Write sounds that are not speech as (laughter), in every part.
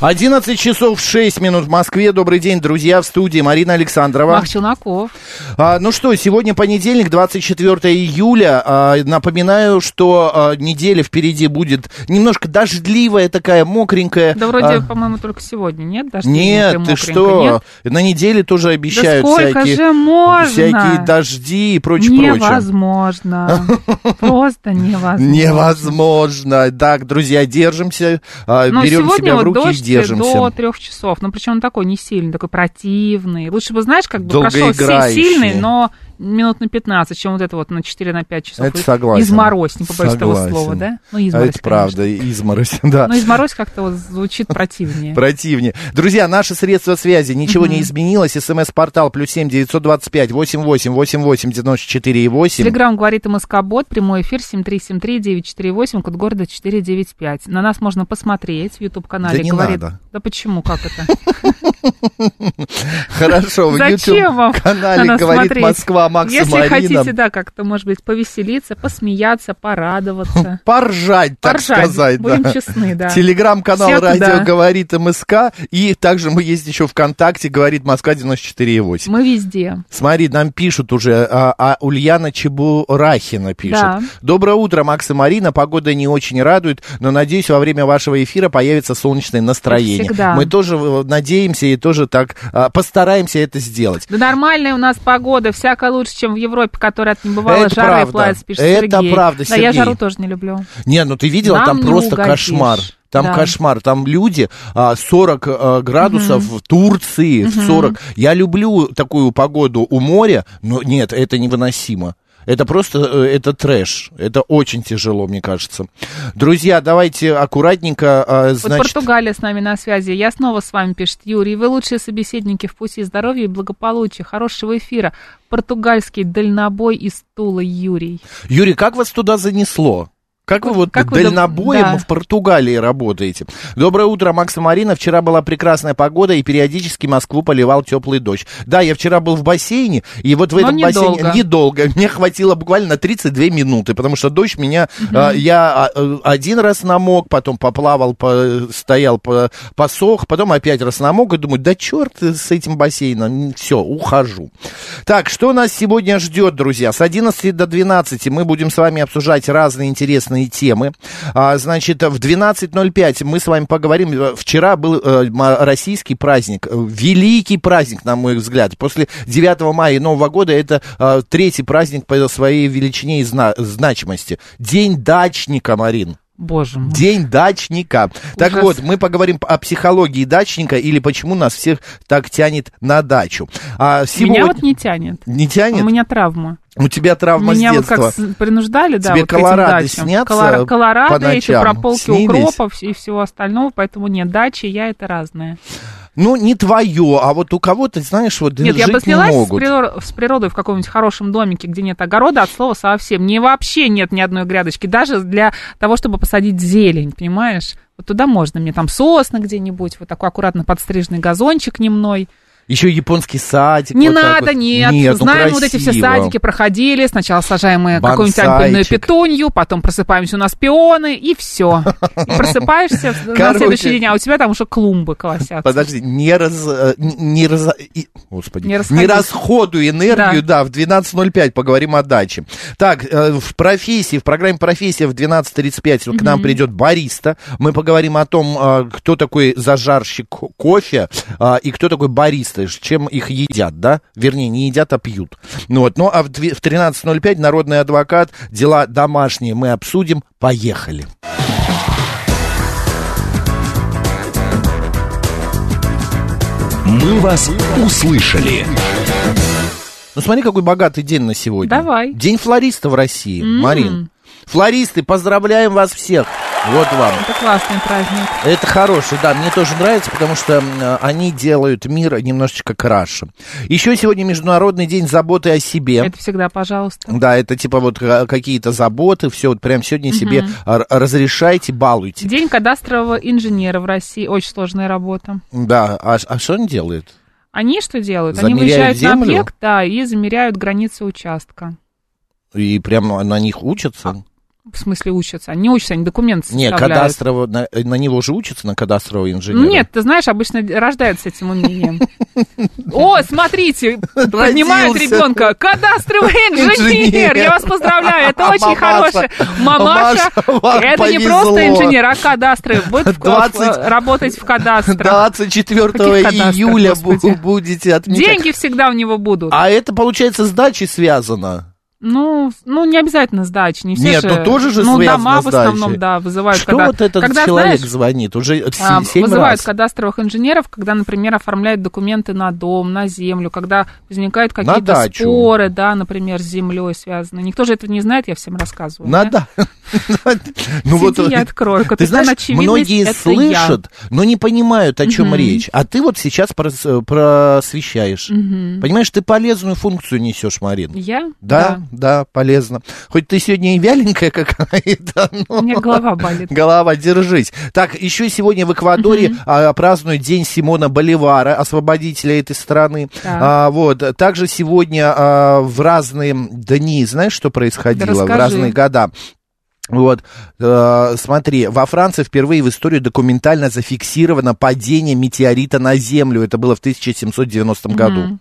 11 часов 6 минут в Москве. Добрый день, друзья, в студии Марина Александрова. Мах Челноков. А, ну что, сегодня понедельник, 24 июля. А, напоминаю, что а, неделя впереди будет немножко дождливая, такая мокренькая. Да вроде, А, по-моему, только сегодня, нет? Даже Нет, ты что? На неделе тоже обещают сколько всякие, же можно? всякие дожди и прочее, прочее. Невозможно. (laughs) Просто невозможно. Невозможно. Так, друзья, держимся, а, берем себя в руки и дождь держимся. до трех часов. Ну, причем он такой не сильный, такой противный. Лучше бы, знаешь, как бы прошел сильный, но минут на 15, чем вот это вот на 4 на 5 часов. Это согласен. Изморозь, не побоюсь этого Согласен. слова, да? Ну, А изморозь, это конечно. правда, изморозь, (laughs) да. Но изморозь как-то вот звучит противнее. Противнее. Друзья, наши средства связи, ничего не изменилось. СМС-портал плюс семь девятьсот двадцать пять восемь восемь восемь восемь девяносто четыре и восемь. Телеграмм говорит МСК-бот, прямой эфир 7373-948, код города 495. На нас можно посмотреть в YouTube-канале. Да не говорит... надо. Да почему, как это? (laughs) Хорошо, в YouTube-канале говорит? Москва, Макс и Если Марина. хотите, да, как-то, может быть, повеселиться, посмеяться, порадоваться. (laughs) Поржать, так Поржать, сказать. будем да. честны, да. Телеграм-канал Все «Радио туда. говорит МСК». И также мы есть еще ВКонтакте «Говорит Москва» 94,8. Мы везде. Смотри, нам пишут уже, а, а Ульяна Чебурахина пишет. Да. Доброе утро, Макс и Марина. Погода не очень радует, но надеюсь, во время вашего эфира появится солнечное настроение. Всегда. Мы тоже э, надеемся и тоже так а, постараемся это сделать. Да нормальная у нас погода, всяко лучше, чем в Европе, которая от небывалой жары правда. плавится, пишет Это Сергей. правда, Да, я Сергей. жару тоже не люблю. Не, ну ты видела, Нам там просто угодишь. кошмар. Там Да. кошмар, там люди а, 40 а, градусов в Турции, в 40. Я люблю такую погоду у моря, но нет, это невыносимо. Это просто, э, это трэш. Это очень тяжело, мне кажется. Друзья, давайте аккуратненько, а, Вот значит... Португалия с нами на связи. Я снова с вами, пишет Юрий. Вы лучшие собеседники в пути здоровья и благополучия. Хорошего эфира. Португальский дальнобой из Тула Юрий. Юрий, как вас туда занесло? Как вы вот Как вы дальнобоем дум- да. в Португалии работаете? Доброе утро, Макс и Марина. Вчера была прекрасная погода, и периодически Москву поливал теплый дождь. Да, я вчера был в бассейне, и вот в Но этом бассейне недолго. недолго. (laughs) Мне хватило буквально на 32 минуты, потому что дождь меня... а, я а, э, один раз намок, потом поплавал, по- стоял, по- посох, потом опять раз намок, и думаю, да черт с этим бассейном, все, ухожу. Так, что нас сегодня ждет, друзья? С 11 до 12 мы будем с вами обсуждать разные интересные темы. А, значит, в 12.05 мы с вами поговорим. Вчера был э, российский праздник, э, великий праздник, на мой взгляд. После 9 мая и Нового года это э, третий праздник по своей величине и зна- значимости. День дачника, Марин. Боже мой. День дачника. Так Ужас. вот, мы поговорим о психологии дачника или почему нас всех так тянет на дачу. А сегодня... Меня вот не тянет. Не тянет? У меня травма. У тебя травма Меня с вот детства. как с- принуждали, да, Тебе вот к этим дачам. по Колорадо, эти ночам? прополки Снились? укропов и всего остального, поэтому нет, дачи, я это разное. Ну, не твое, а вот у кого-то, знаешь, вот Нет, я бы не снялась с, могут. природ- с природой в каком-нибудь хорошем домике, где нет огорода, от слова совсем. Мне вообще нет ни одной грядочки, даже для того, чтобы посадить зелень, понимаешь? Вот туда можно, мне там сосны где-нибудь, вот такой аккуратно подстриженный газончик немной. Еще японский садик. Не вот надо, вот. нет. Нет, ну, Знаем, вот эти все красиво. садики проходили. Сначала сажаем мы какую-нибудь ампельную петунью, потом просыпаемся, у нас пионы, и все. И просыпаешься на следующий день, а у тебя там уже клумбы колосятся. Подожди, не раз... э, Не, раз... Господи. Не Не, расходуй энергию, да. в 12.05 поговорим о даче. Так, э, в профессии, в программе «Профессия» в 12.35 к нам придет бариста. Мы поговорим о том, э, кто такой зажарщик кофе и кто такой бариста, чем их едят, да? Вернее, не едят, а пьют. Ну вот, ну а в две- в 13.05 народный адвокат, дела домашние мы обсудим. Поехали. «Мы вас услышали». Ну смотри, какой богатый день на сегодня. Давай. День флориста в России, Марин. Флористы, поздравляем вас всех. Вот вам. Это классный праздник. Это хороший, да, мне тоже нравится, потому что они делают мир немножечко краше. Еще сегодня Международный день заботы о себе. Это всегда, пожалуйста. Да, это типа вот э, какие-то заботы, все вот прям сегодня себе р- разрешайте, балуйте. День кадастрового инженера в России. Очень сложная работа. Да, а, а что он делает? Они что делают? Они Замеряют выезжают на землю? объект, да, и замеряют границы участка. И прямо на них учатся? В смысле учатся? Они учатся, они документы составляют. кадастрово, на, на него же учатся, на кадастрового инженера. Нет, ты знаешь, обычно рождаются этим умением. (laughs) О, смотрите, поднимают ребенка. Кадастровый инженер. Я вас поздравляю, это очень хорошее. Мамаша, это не просто инженер, а кадастры. Будет в- 20 в- работать в кадастрах. 24 Каких кадастрах, июля будете отмечать. Деньги всегда у него будут. А это, получается, с дачей связано. Ну, ну, не обязательно сдачи, не все Нет, же. ну тоже же Ну, дома в основном, дачей. да, вызывают. Что когда, вот этот когда, человек знаешь, звонит? Уже а, се- семь вызывают раз. кадастровых инженеров, когда, например, оформляют документы на дом, на землю, когда возникают какие-то споры, да, например, с землей связаны. Никто же этого не знает, я всем рассказываю. Надо. Ну Сиди, я открою. Ты знаешь, многие слышат, но не понимают, о чем речь. А ты вот сейчас прос- просвещаешь. Понимаешь, ты полезную функцию несешь, Марин. Я? Да, да, полезно. Хоть ты сегодня и вяленькая какая-то, но... У меня голова болит. Голова, держись. Так, еще сегодня в Эквадоре а, празднуют День Симона Боливара, освободителя этой страны. Так. А, вот. Также сегодня а, в разные дни, знаешь, что происходило? в расскажи. разные года. Вот, э, смотри, во Франции впервые в истории документально зафиксировано падение метеорита на Землю. Это было в 1790 году.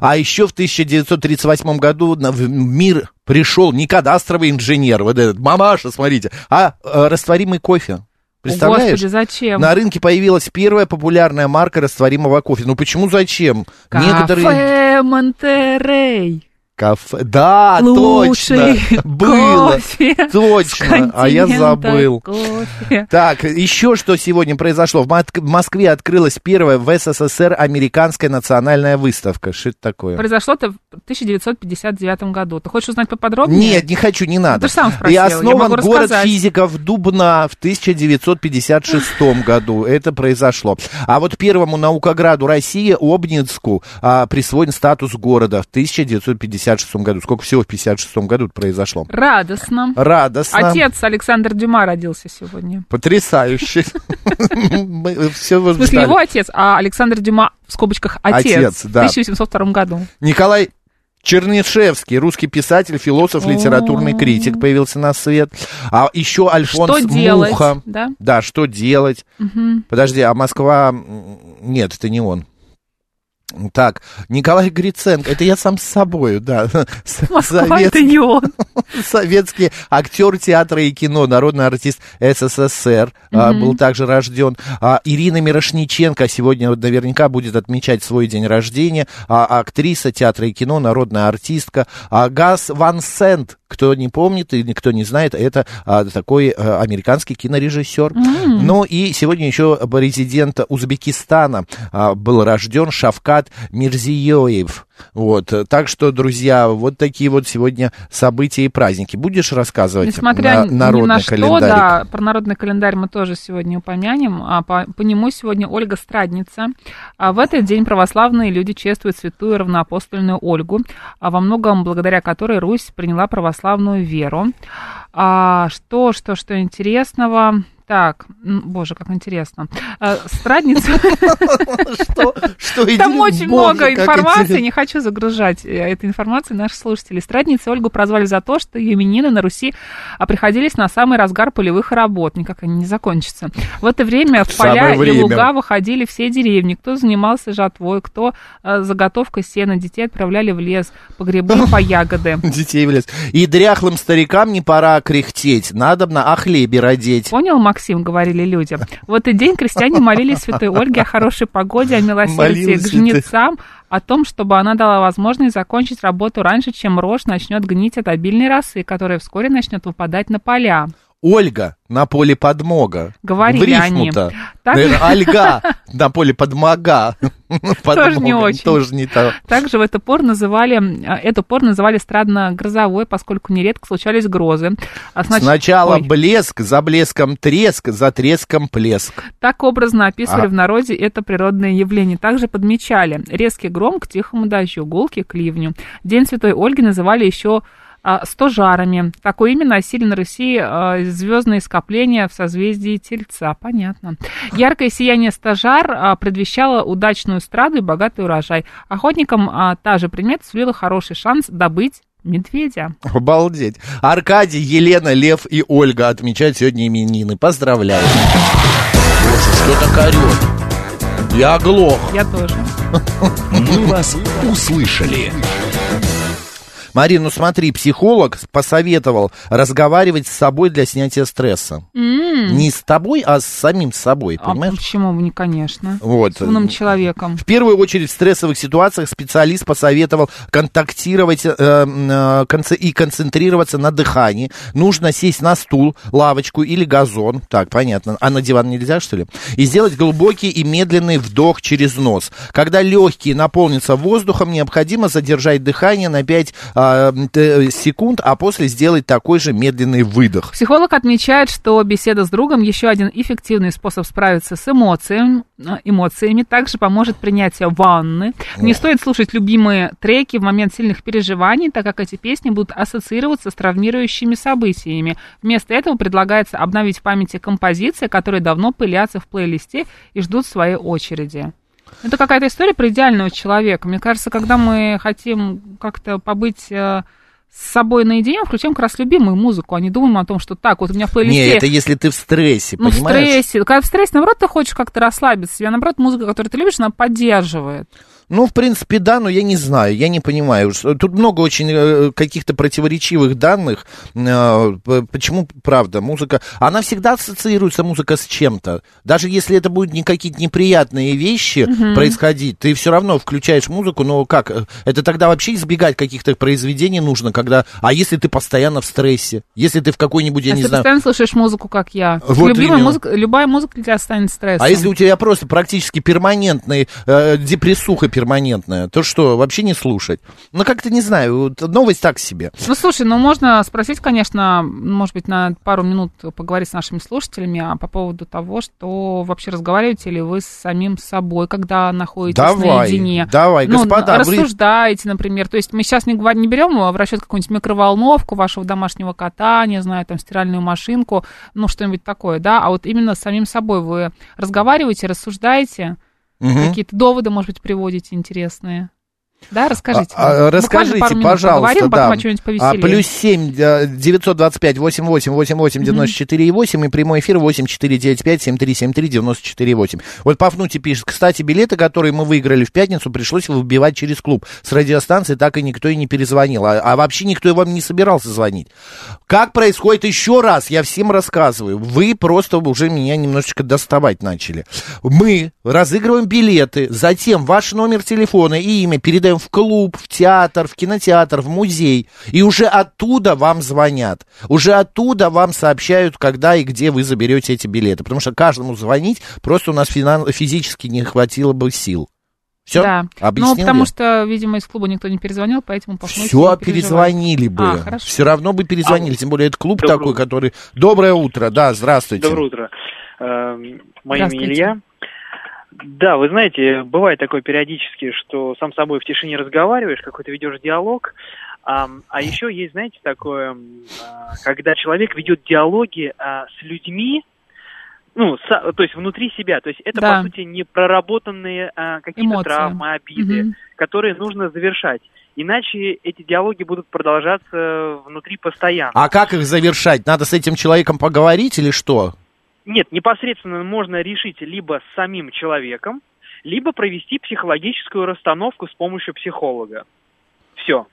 А еще в 1938 году в мир пришел не кадастровый инженер, вот этот, мамаша, смотрите, а э, растворимый кофе. Представляешь? Господи, зачем? На рынке появилась первая популярная марка растворимого кофе. Ну почему зачем? Кафе Монтерей. Кафе. Да, Лучший точно. Было. кофе Точно. А я забыл. кофе. Так, еще что сегодня произошло. В Москве открылась первая в СССР американская национальная выставка. Что это такое? Произошло это в 1959 году. Ты хочешь узнать поподробнее? Нет, не хочу, не надо. ты сам спросил, И я основан город рассказать. физиков Дубна в 1956 (laughs) году. Это произошло. А вот первому наукограду России, Обнинску, а, присвоен статус города в 1956 году. Сколько всего в 1956 году произошло? Радостно. Радостно. Отец Александр Дюма родился сегодня. Потрясающе. (laughs) Все В смысле, его отец, а Александр Дюма, в скобочках, отец. Да. В 1802 году. Николай Чернышевский, русский писатель, философ, литературный критик, появился на свет. А еще Альфонс Что делать? Муха. Да? Да, что делать? Подожди, а Москва... Нет, это не он. Так, Николай Гриценко, это я сам с собой, да. Москва, Совет- это не он. (laughs) Советский актер театра и кино, народный артист СССР, а, был также рожден. А, Ирина Мирошниченко сегодня вот наверняка будет отмечать свой день рождения. А, актриса театра и кино, народная артистка. А, Газ Ван Сент, кто не помнит и никто не знает, это а, такой а, американский кинорежиссер. Ну и сегодня еще президент Узбекистана а, был рожден Шавкат Мирзиёев. Вот, так что, друзья, вот такие вот сегодня события и праздники. Будешь рассказывать Несмотря на ни народный на что, календарик? да, про народный календарь мы тоже сегодня упомянем. А по, по нему сегодня Ольга Страдница. А в этот день православные люди чествуют святую равноапостольную Ольгу, а во многом благодаря которой Русь приняла православную веру. А что, что, что интересного? Так, боже, как интересно. А, Страдница... (laughs) Что? Что Там очень много информации, не хочу загружать э, этой информацией наших слушателей. Страдницу Ольгу прозвали за то, что ее именины на Руси приходились на самый разгар полевых работ, никак они не закончатся. В это время в поля и луга выходили все деревни, кто занимался жатвой, кто э, заготовкой сена, детей отправляли в лес по грибы, по (laughs) ягоды. Детей в лес. И дряхлым старикам не пора кряхтеть, надо на о хлебе родить. Понял, Максим, говорили люди. В этот день крестьяне молились святой Ольге о хорошей погоде, о милосердии к жнецам, о том, чтобы она дала возможность закончить работу раньше, чем рожь начнет гнить от обильной росы, которая вскоре начнет выпадать на поля. Ольга на поле подмога. Говорили они. Так- Наверное, Ольга на поле подмога. Тоже не очень. Тоже не то. Также в это пор называли, а, эту пор называли страдно-грозовой, поскольку нередко случались грозы. А снач- Сначала Ой. блеск, за блеском треск, за треском плеск. Так образно описывали А. в народе это природное явление. Также подмечали резкий гром к тихому дождю, гулки к ливню. День Святой Ольги называли еще а, стожарами. Такое имя носили на Руси а, звездные скопления в созвездии Тельца. Понятно. Яркое сияние стожар а, предвещало удачную страду и богатый урожай. Охотникам та же примета сулила хороший шанс добыть медведя. Обалдеть. Аркадий, Елена, Лев и Ольга отмечают сегодня именины. Поздравляю. Боже, что так орет? Я оглох. Я тоже. «Мы вас услышали». Марин, ну смотри, психолог посоветовал разговаривать с собой для снятия стресса. Не с тобой, а с самим собой, А понимаешь? почему бы не, конечно? Вот. С умным человеком. В первую очередь в стрессовых ситуациях специалист посоветовал контактировать э, э, конце- и концентрироваться на дыхании. Нужно сесть на стул, лавочку или газон. Так, понятно. А на диван нельзя, что ли? И сделать глубокий и медленный вдох через нос. Когда легкие наполнятся воздухом, необходимо задержать дыхание на 5 секунд, а после сделать такой же медленный выдох. Психолог отмечает, что беседа с другом еще один эффективный способ справиться с эмоциями. эмоциями. Также поможет принятие ванны. Не стоит слушать любимые треки в момент сильных переживаний, так как эти песни будут ассоциироваться с травмирующими событиями. Вместо этого предлагается обновить в памяти композиции, которые давно пылятся в плейлисте и ждут своей очереди. Это какая-то история про идеального человека. Мне кажется, когда мы хотим как-то побыть э, с собой наедине, включаем как раз любимую музыку, а не думаем о том, что так, вот у меня в плейлисте... Не, это если ты в стрессе, ну, в понимаешь? стрессе. Когда в стрессе, наоборот, ты хочешь как-то расслабиться. Тебя, наоборот, музыка, которую ты любишь, она поддерживает. Ну, в принципе, да, но я не знаю, я не понимаю. Тут много очень э, каких-то противоречивых данных. Э, Почему, правда, музыка... Она всегда ассоциируется, музыка, с чем-то. Даже если это будут не какие-то неприятные вещи происходить, ты все равно включаешь музыку, но как? Э, Это тогда вообще избегать каких-то произведений нужно, когда... А если ты постоянно в стрессе? Если ты в какой-нибудь, я а не знаю... постоянно слушаешь музыку, как я. Вот Любимая именно. музыка, любая музыка для тебя станет стрессом. А если у тебя просто практически перманентный э, депрессуха перманентная, то что, вообще не слушать? Ну, как-то не знаю, вот новость так себе. Ну, слушай, ну, можно спросить, конечно, может быть, на пару минут поговорить с нашими слушателями а по поводу того, что вообще разговариваете ли вы с самим собой, когда находитесь Давай, наедине. давай, ну, господа, рассуждаете, например. То есть мы сейчас не, не берем в расчет какую-нибудь микроволновку вашего домашнего кота, не знаю, там, стиральную машинку, ну, что-нибудь такое, да, а вот именно с самим собой вы разговариваете, рассуждаете, Мгм. какие-то доводы, может быть, приводите интересные. Да, расскажите. А, а, расскажите, пару пожалуйста, поговорим, потом да. о чем-нибудь А, плюс 7 э, 925 88 88 94 и 8 и прямой эфир 8 495 7373 94 8. Вот Пафнути пишет, кстати, билеты, которые мы выиграли в пятницу, пришлось выбивать через клуб. С радиостанции так и никто и не перезвонил. А, а вообще никто и вам не собирался звонить. Как происходит еще раз, я всем рассказываю. Вы просто уже меня немножечко доставать начали. Мы разыгрываем билеты, затем ваш номер телефона и имя передаем в клуб, в театр, в кинотеатр, в музей. И уже оттуда вам звонят. Уже оттуда вам сообщают, когда и где вы заберете эти билеты. Потому что каждому звонить просто у нас финан- физически не хватило бы сил. Все? Да. Объяснил ну, потому я? что, видимо, из клуба никто не перезвонил, поэтому Пафнутий Все перезвонили бы. А, хорошо. Все равно бы перезвонили. Тем более это клуб Доброе такой, который... Доброе утро, да, здравствуйте. Доброе утро. Эм, Мое имя. Илья. Да, вы знаете, бывает такое периодически, что сам собой в тишине разговариваешь, какой-то ведешь диалог. Ам, А, еще есть, знаете, такое, а, когда человек ведет диалоги а, с людьми, ну, со- то есть внутри себя. То есть это, Да. по сути, не проработанные а, какие-то Эмоции. травмы, обиды, Мгм. которые нужно завершать. Иначе эти диалоги будут продолжаться внутри постоянно. А как их завершать? Надо с этим человеком поговорить или что? Нет, непосредственно можно решить либо с самим человеком, либо провести психологическую расстановку с помощью психолога. Все.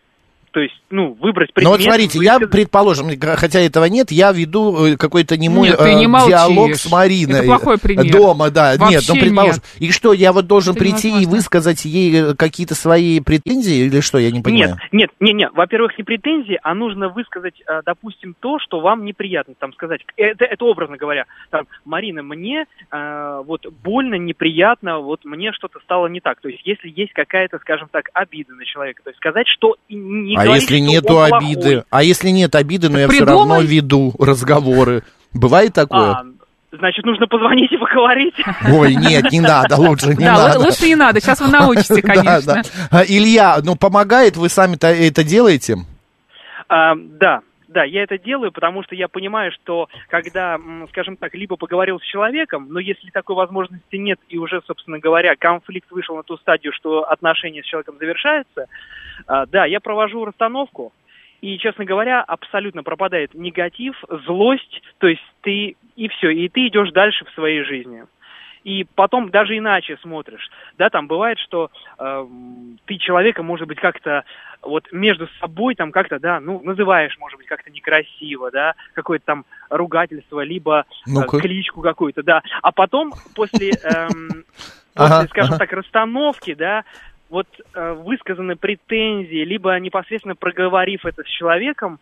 То есть, ну, выбрать Ну предмет... вот смотрите, я, высказать- предположим, хотя этого нет, я веду э, какой-то немой Нет, не э, молчишь. диалог с Мариной. Это плохой пример. Дома, да. нет, Вообще ну предположим. И что, я вот должен Это прийти и невозможно. высказать ей э, какие-то свои претензии или что, я не понимаю? Нет, нет, нет, нет. Во-первых, не претензии, а нужно высказать, допустим, то, что вам неприятно. Там сказать, это, это образно говоря, там, Марина, мне э, вот больно, неприятно, вот мне что-то стало не так. То есть, если есть какая-то, скажем так, обида на человека, то есть сказать, что и не а если нету обиды? плохой. А если нет обиды, но Так я все равно веду разговоры? Бывает такое? А, значит, нужно позвонить и поговорить. Ой, нет, не надо, лучше не да, надо. лу- лучше не надо, сейчас вы научите, (laughs) Да, конечно. да. А, Илья, ну помогает, вы сами-то это делаете? А, да, да, я это делаю, потому что я понимаю, что когда, скажем так, либо поговорил с человеком, но если такой возможности нет, и уже, собственно говоря, конфликт вышел на ту стадию, что отношения с человеком завершаются, да, я провожу расстановку, и, честно говоря, абсолютно пропадает негатив, злость, то есть ты, и все, и ты идешь дальше в своей жизни. И потом даже иначе смотришь. Да, там бывает, что эм, ты человека, может быть, как-то вот между собой там как-то, да, ну, называешь, может быть, как-то некрасиво, да, какое-то там ругательство, либо э, кличку какую-то, да. А потом после, (laughs) Ага, после, скажем ага. так, расстановки, да, вот э, высказаны претензии, либо непосредственно проговорив это с человеком,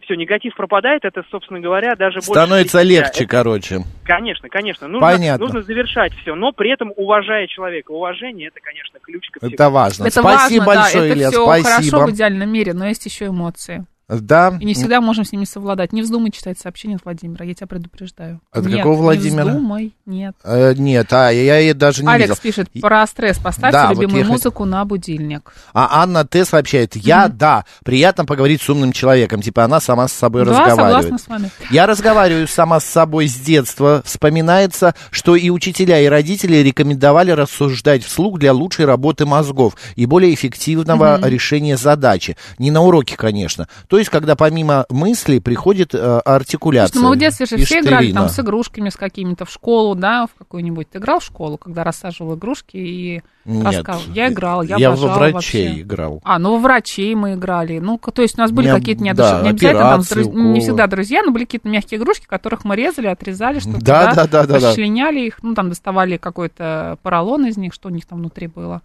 все, негатив пропадает, это, собственно говоря, даже больше Становится для себя. легче, Это- короче. Конечно, конечно. Нужно, Понятно. нужно завершать все, но при этом уважая человека. Уважение это, конечно, ключ ко всему. Это важно. Это Спасибо важно, большое, да, это Илья, все спасибо. хорошо в идеальном мире, но есть еще эмоции. Да. И не всегда можем с ними совладать. Не вздумай читать сообщение от Владимира, я тебя предупреждаю. От нет, какого Владимира? Не вздумай, нет. Э, нет, а я, я даже не видел. Алекс пишет, И- про стресс поставьте Да, вот любимую я хот- музыку на будильник. А Анна Т. сообщает, я, да, приятно поговорить с умным человеком. Типа она сама с собой да, разговаривает. согласна с вами. Я разговариваю сама с собой с детства. Вспоминается, что и учителя, и родители рекомендовали рассуждать вслух для лучшей работы мозгов и более эффективного решения задачи. Не на уроке, конечно. То есть, когда помимо мыслей приходит э, артикуляция. Слушай, ну мы в детстве же все играли там с игрушками, с какими-то в школу, да, в какую-нибудь. Ты играл в школу, когда рассаживал игрушки и Нет. рассказывал? Я играл, я, Я во врачей вообще. играл. А, ну во врачей мы играли. Ну, то есть у нас были меня, какие-то да, неодушевленные, не обязательно там, друз- не всегда друзья, но были какие-то мягкие игрушки, которых мы резали, отрезали, что-то, Да, да, да, да, да. расчленяли их, ну, там доставали какой-то поролон из них, что у них там внутри было.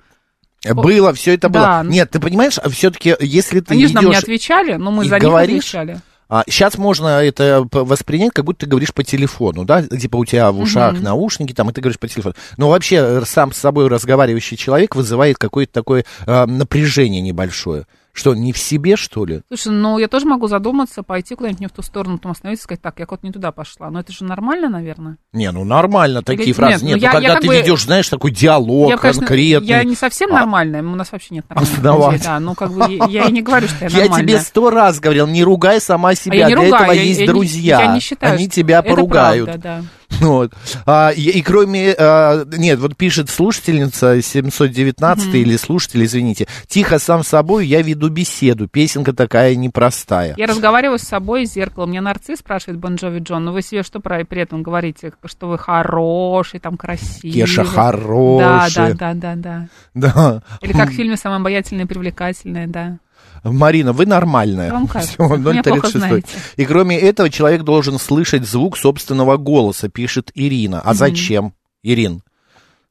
Было, все это было. Да. Нет, ты понимаешь, все-таки, если ты Они же нам не отвечали, но мы за них говоришь, отвечали. А, сейчас можно это воспринять, как будто ты говоришь по телефону, да, типа у тебя в ушах наушники, там, и ты говоришь по телефону. Но вообще э, сам с собой разговаривающий человек вызывает какое-то такое э, напряжение небольшое. Что, не в себе, что ли? Слушай, ну я тоже могу задуматься, пойти куда-нибудь не в ту сторону, потом остановиться и сказать, так, я куда-то не туда пошла. Но это же нормально, наверное. Не, ну нормально такие Или- фразы. нет, Нет, ну, ну я- когда я как ты бы- ведешь, знаешь, такой диалог я, конечно, конкретный. я не совсем А- нормальная, у нас вообще нет нормальных людей, да, ну как бы я, я и не говорю, что я Я нормальная. тебе сто раз говорил, не ругай сама себя. а я не Для ругаю, этого я- есть я друзья. я не считаю, Они тебя поругают. правда, да. (laughs) Вот. А, и, и кроме... а, нет, вот пишет слушательница 719 или слушатель, извините. Тихо сам собой я веду беседу. Песенка такая непростая. Я разговариваю с собой из зеркала. Мне нарцисс спрашивает Бон Джови Джон, ну вы себе что про, при этом говорите, что вы хороший, там красивый. Кеша Да, хороший. да, да, да, да. Да. Или как в фильме «Самая обаятельная и привлекательная», да. Марина, вы нормальная. Вам кажется. Всё, Вы меня плохо 036. знаете. И кроме этого, человек должен слышать звук собственного голоса, пишет Ирина. А зачем, Ирин?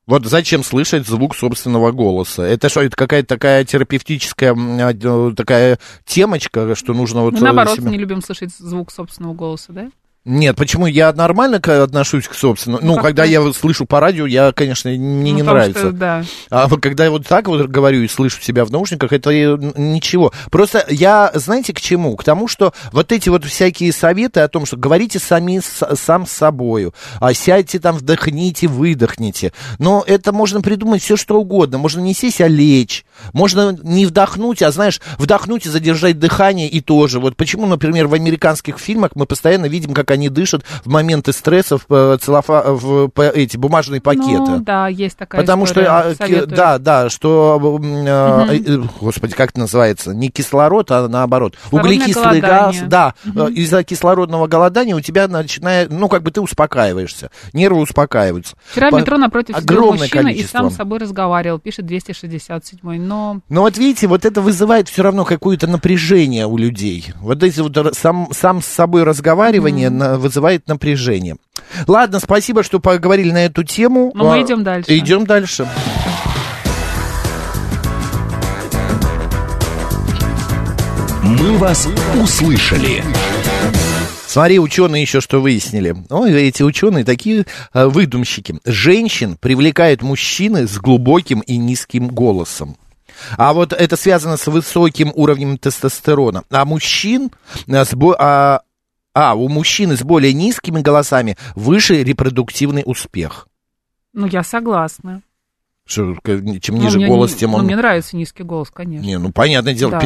Вот зачем слышать звук собственного голоса? Это что, это какая-то такая терапевтическая а, такая темочка, что нужно вот... Мы, э, наоборот, себя- не любим слышать звук собственного голоса, да? Нет, почему? Я нормально отношусь к собственному. Ну, как когда я вот слышу по радио, я, конечно, мне Ну, не нравится. что, да. А вот когда я вот так вот говорю и слышу себя в наушниках, это э, ничего. Просто я, знаете, к чему? К тому, что вот эти вот всякие советы о том, что говорите сами с- сам с собою, а сядьте там, вдохните, выдохните. Но это можно придумать все что угодно. Можно не сесть, а лечь. Можно не вдохнуть, а знаешь, вдохнуть и задержать дыхание и тоже. Вот почему, например, в американских фильмах мы постоянно видим, как они дышат в моменты стресса в, э, целлофа- в эти бумажные пакеты. Ну, да, есть такая Потому история. что, а, Советую. да, да, что, э, господи, как это называется, не кислород, а наоборот, углекислый газ, голодание. да, э, из-за кислородного голодания у тебя начинает, ну, как бы ты успокаиваешься, нервы успокаиваются. Вчера в По- метро напротив сидел огромное мужчина и количество. сам с собой разговаривал, пишет 267 но... Но вот видите, вот это вызывает все равно какое-то напряжение у людей. Вот эти вот сам, сам с собой разговаривание на- вызывает напряжение. Ладно, спасибо, что поговорили на эту тему. Но мы А, идем дальше. Идем дальше. «Мы вас услышали». Смотри, ученые еще что выяснили. Ой, эти ученые такие э, выдумщики. Женщин привлекают мужчины с глубоким и низким голосом. А вот это связано с высоким уровнем тестостерона. А мужчин э, с бо- а, а, у мужчины с более низкими голосами выше репродуктивный успех. Ну, я согласна. К- чем Ну, ниже мне голос, не- тем ну, он... мне нравится низкий голос, конечно. Не, ну понятное дело, Да.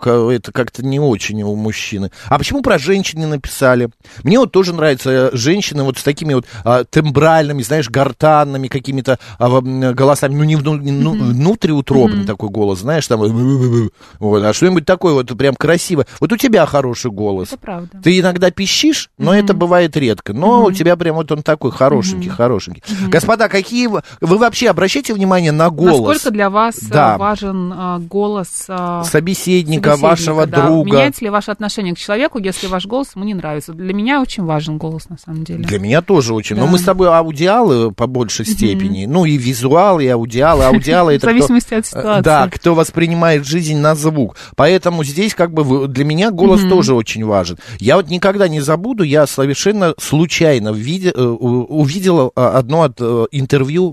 ка- это как-то не очень у мужчины. А почему про женщин не написали? Мне вот тоже нравятся э, женщины вот с такими вот а, тембральными, знаешь, гортанными какими-то а, голосами, ну не, вну- ну, внутриутробный такой голос, знаешь, там, э, вот, а что-нибудь такое вот прям красиво. Вот у тебя хороший голос. Это правда. Ты иногда пищишь, но это бывает редко. Но у тебя прям вот он такой хорошенький, хорошенький. Господа, какие вы, вы вообще обращаете внимание на голос? Насколько для вас э, Да. важен э, голос э, собеседника, собеседника, вашего да? друга. Меняется ли ваше отношение к человеку, если ваш голос ему не нравится? Для меня очень важен голос, на самом деле. Для меня тоже очень. Но Да. мы с тобой аудиалы по большей степени. Ну и визуал, и аудиалы. Аудиалы (laughs) В это кто- зависимости от ситуации. Да, кто воспринимает жизнь на звук. Поэтому здесь как бы для меня голос тоже очень важен. Я вот никогда не забуду, я совершенно случайно увидел э, одно от э, интервью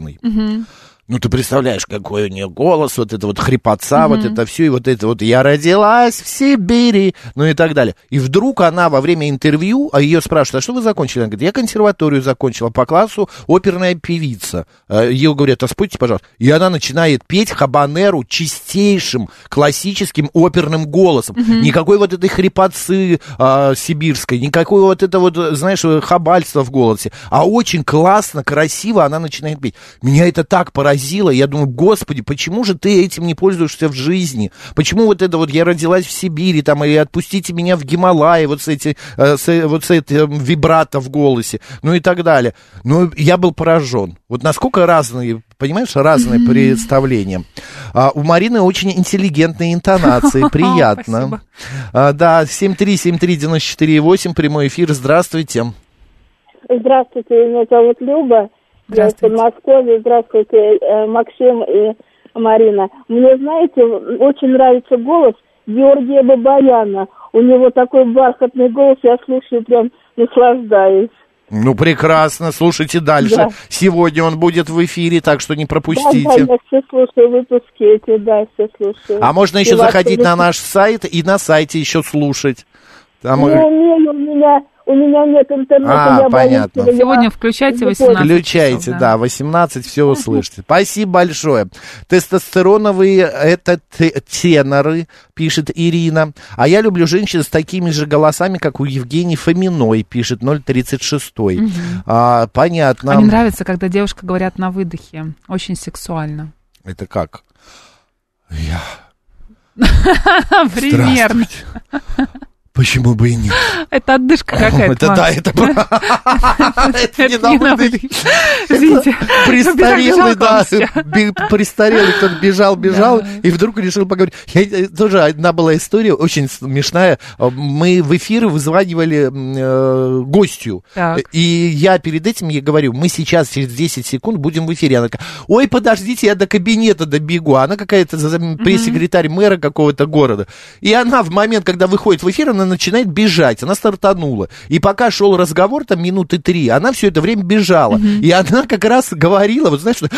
Маши Распутиной. Ну, ты представляешь, какой у нее голос, вот это вот хрипотца, вот это все, и вот это вот «Я родилась в Сибири», ну и так далее. И вдруг она во время интервью, а ее спрашивают, а что вы закончили? Она говорит, я консерваторию закончила по классу оперная певица. А Ее говорят, а спойте, пожалуйста. И она начинает петь хабанеру чистейшим классическим оперным голосом. Никакой вот этой хрипотцы а, сибирской, никакой вот это вот, знаешь, хабальства в голосе. А очень классно, красиво она начинает петь. Меня это так поразило. Я думаю, господи, почему же ты этим не пользуешься в жизни? Почему вот это вот я родилась в Сибири, там, и отпустите меня в Гималаи, вот с эти, э, с, э, вот с этим вибрато в голосе, ну и так далее. Ну, я был поражен. Вот насколько разные, понимаешь, разные представления. А, у Марины очень интеллигентные интонации, (laughs) приятно. А, да, 7373948, прямой эфир, здравствуйте. Здравствуйте, меня зовут Люба. Я из Здравствуйте. Здравствуйте, э, Максим и Марина. Мне, знаете, очень нравится голос Георгия Бабаяна. У него такой бархатный голос, я слушаю, прям наслаждаюсь. Ну, прекрасно, слушайте дальше. Да. Сегодня он будет в эфире, так что не Да, да, пропустите. я все слушаю выпуски эти, да, все слушаю. А можно И еще ваши заходить на наш сайт и на сайте еще слушать. Там, Не э, умею, у меня, у меня нет интернета, А, я понятно. боюсь. Сегодня включайте не 18 Включайте, часов, да, 18, все услышите. (laughs) Спасибо большое. Тестостероновые это те- теноры, пишет Ирина. А я люблю женщин с такими же голосами, как у Евгении Фоминой, пишет 036. А, понятно. А мне нравится, когда девушка говорят на выдохе. Очень сексуально. Это как? Я... (laughs) Примерно. Почему бы и нет? Это отдышка какая-то. Это да, (laughs) это это не на. Извините. Престарелый, да, престарелый, кто-то бежал, бежал, и вдруг решил поговорить. Э, тоже одна была история, очень смешная. Э, Мы в эфир вызванивали э, гостью, и я перед этим ей говорю, мы сейчас через 10 секунд будем в эфире. Она такая, ой, подождите, я до кабинета добегу. Она какая-то пресс-секретарь мэра какого-то города. И она в момент, когда выходит в эфир, она начинает бежать. Она стартанула. И пока шел разговор, там минуты три, она все это время бежала. И она как раз говорила, вот знаешь, что...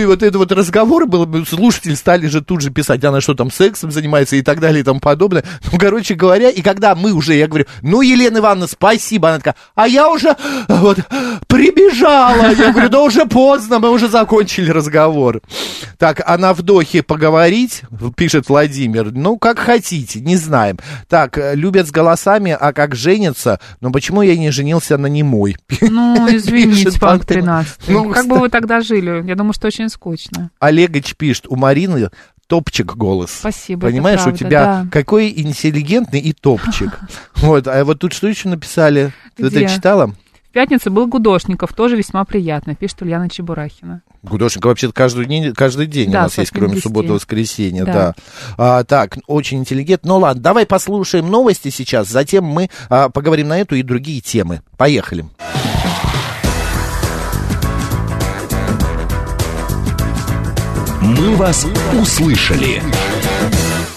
И вот это вот разговор был, слушатели стали же тут же писать, она что там сексом занимается и так далее и тому подобное. Ну, короче говоря, и когда мы уже, я говорю, ну, Елена Ивановна, спасибо, она такая, а я уже вот прибежала. Я говорю, да уже поздно, мы уже закончили разговор. Так, а на вдохе поговорить, пишет Владимир, ну, как хотите, не знаем. Так, э, любят с голосами, а как женятся? Но почему я не женился на немой? Ну, (laughs) извините, Фактор. 13. Ну, как бы вы тогда жили? Я думаю, что очень скучно. Олегович пишет, у Марины топчик голос. Спасибо, Понимаешь, у правда, тебя да. какой интеллигентный и топчик. (laughs) Вот, а вот тут что еще написали? Ты это читала? В пятницу был Гудошников, тоже весьма приятно, пишет Ульяна Чебурахина. Гудошенко вообще-то каждый день, каждый день Да, у нас есть, кроме 7 субботы и воскресенья, да. Да. А, так, очень интеллигентно. Ну ладно, давай послушаем новости сейчас, затем мы а, поговорим на эту и другие темы. Поехали. «Мы вас услышали».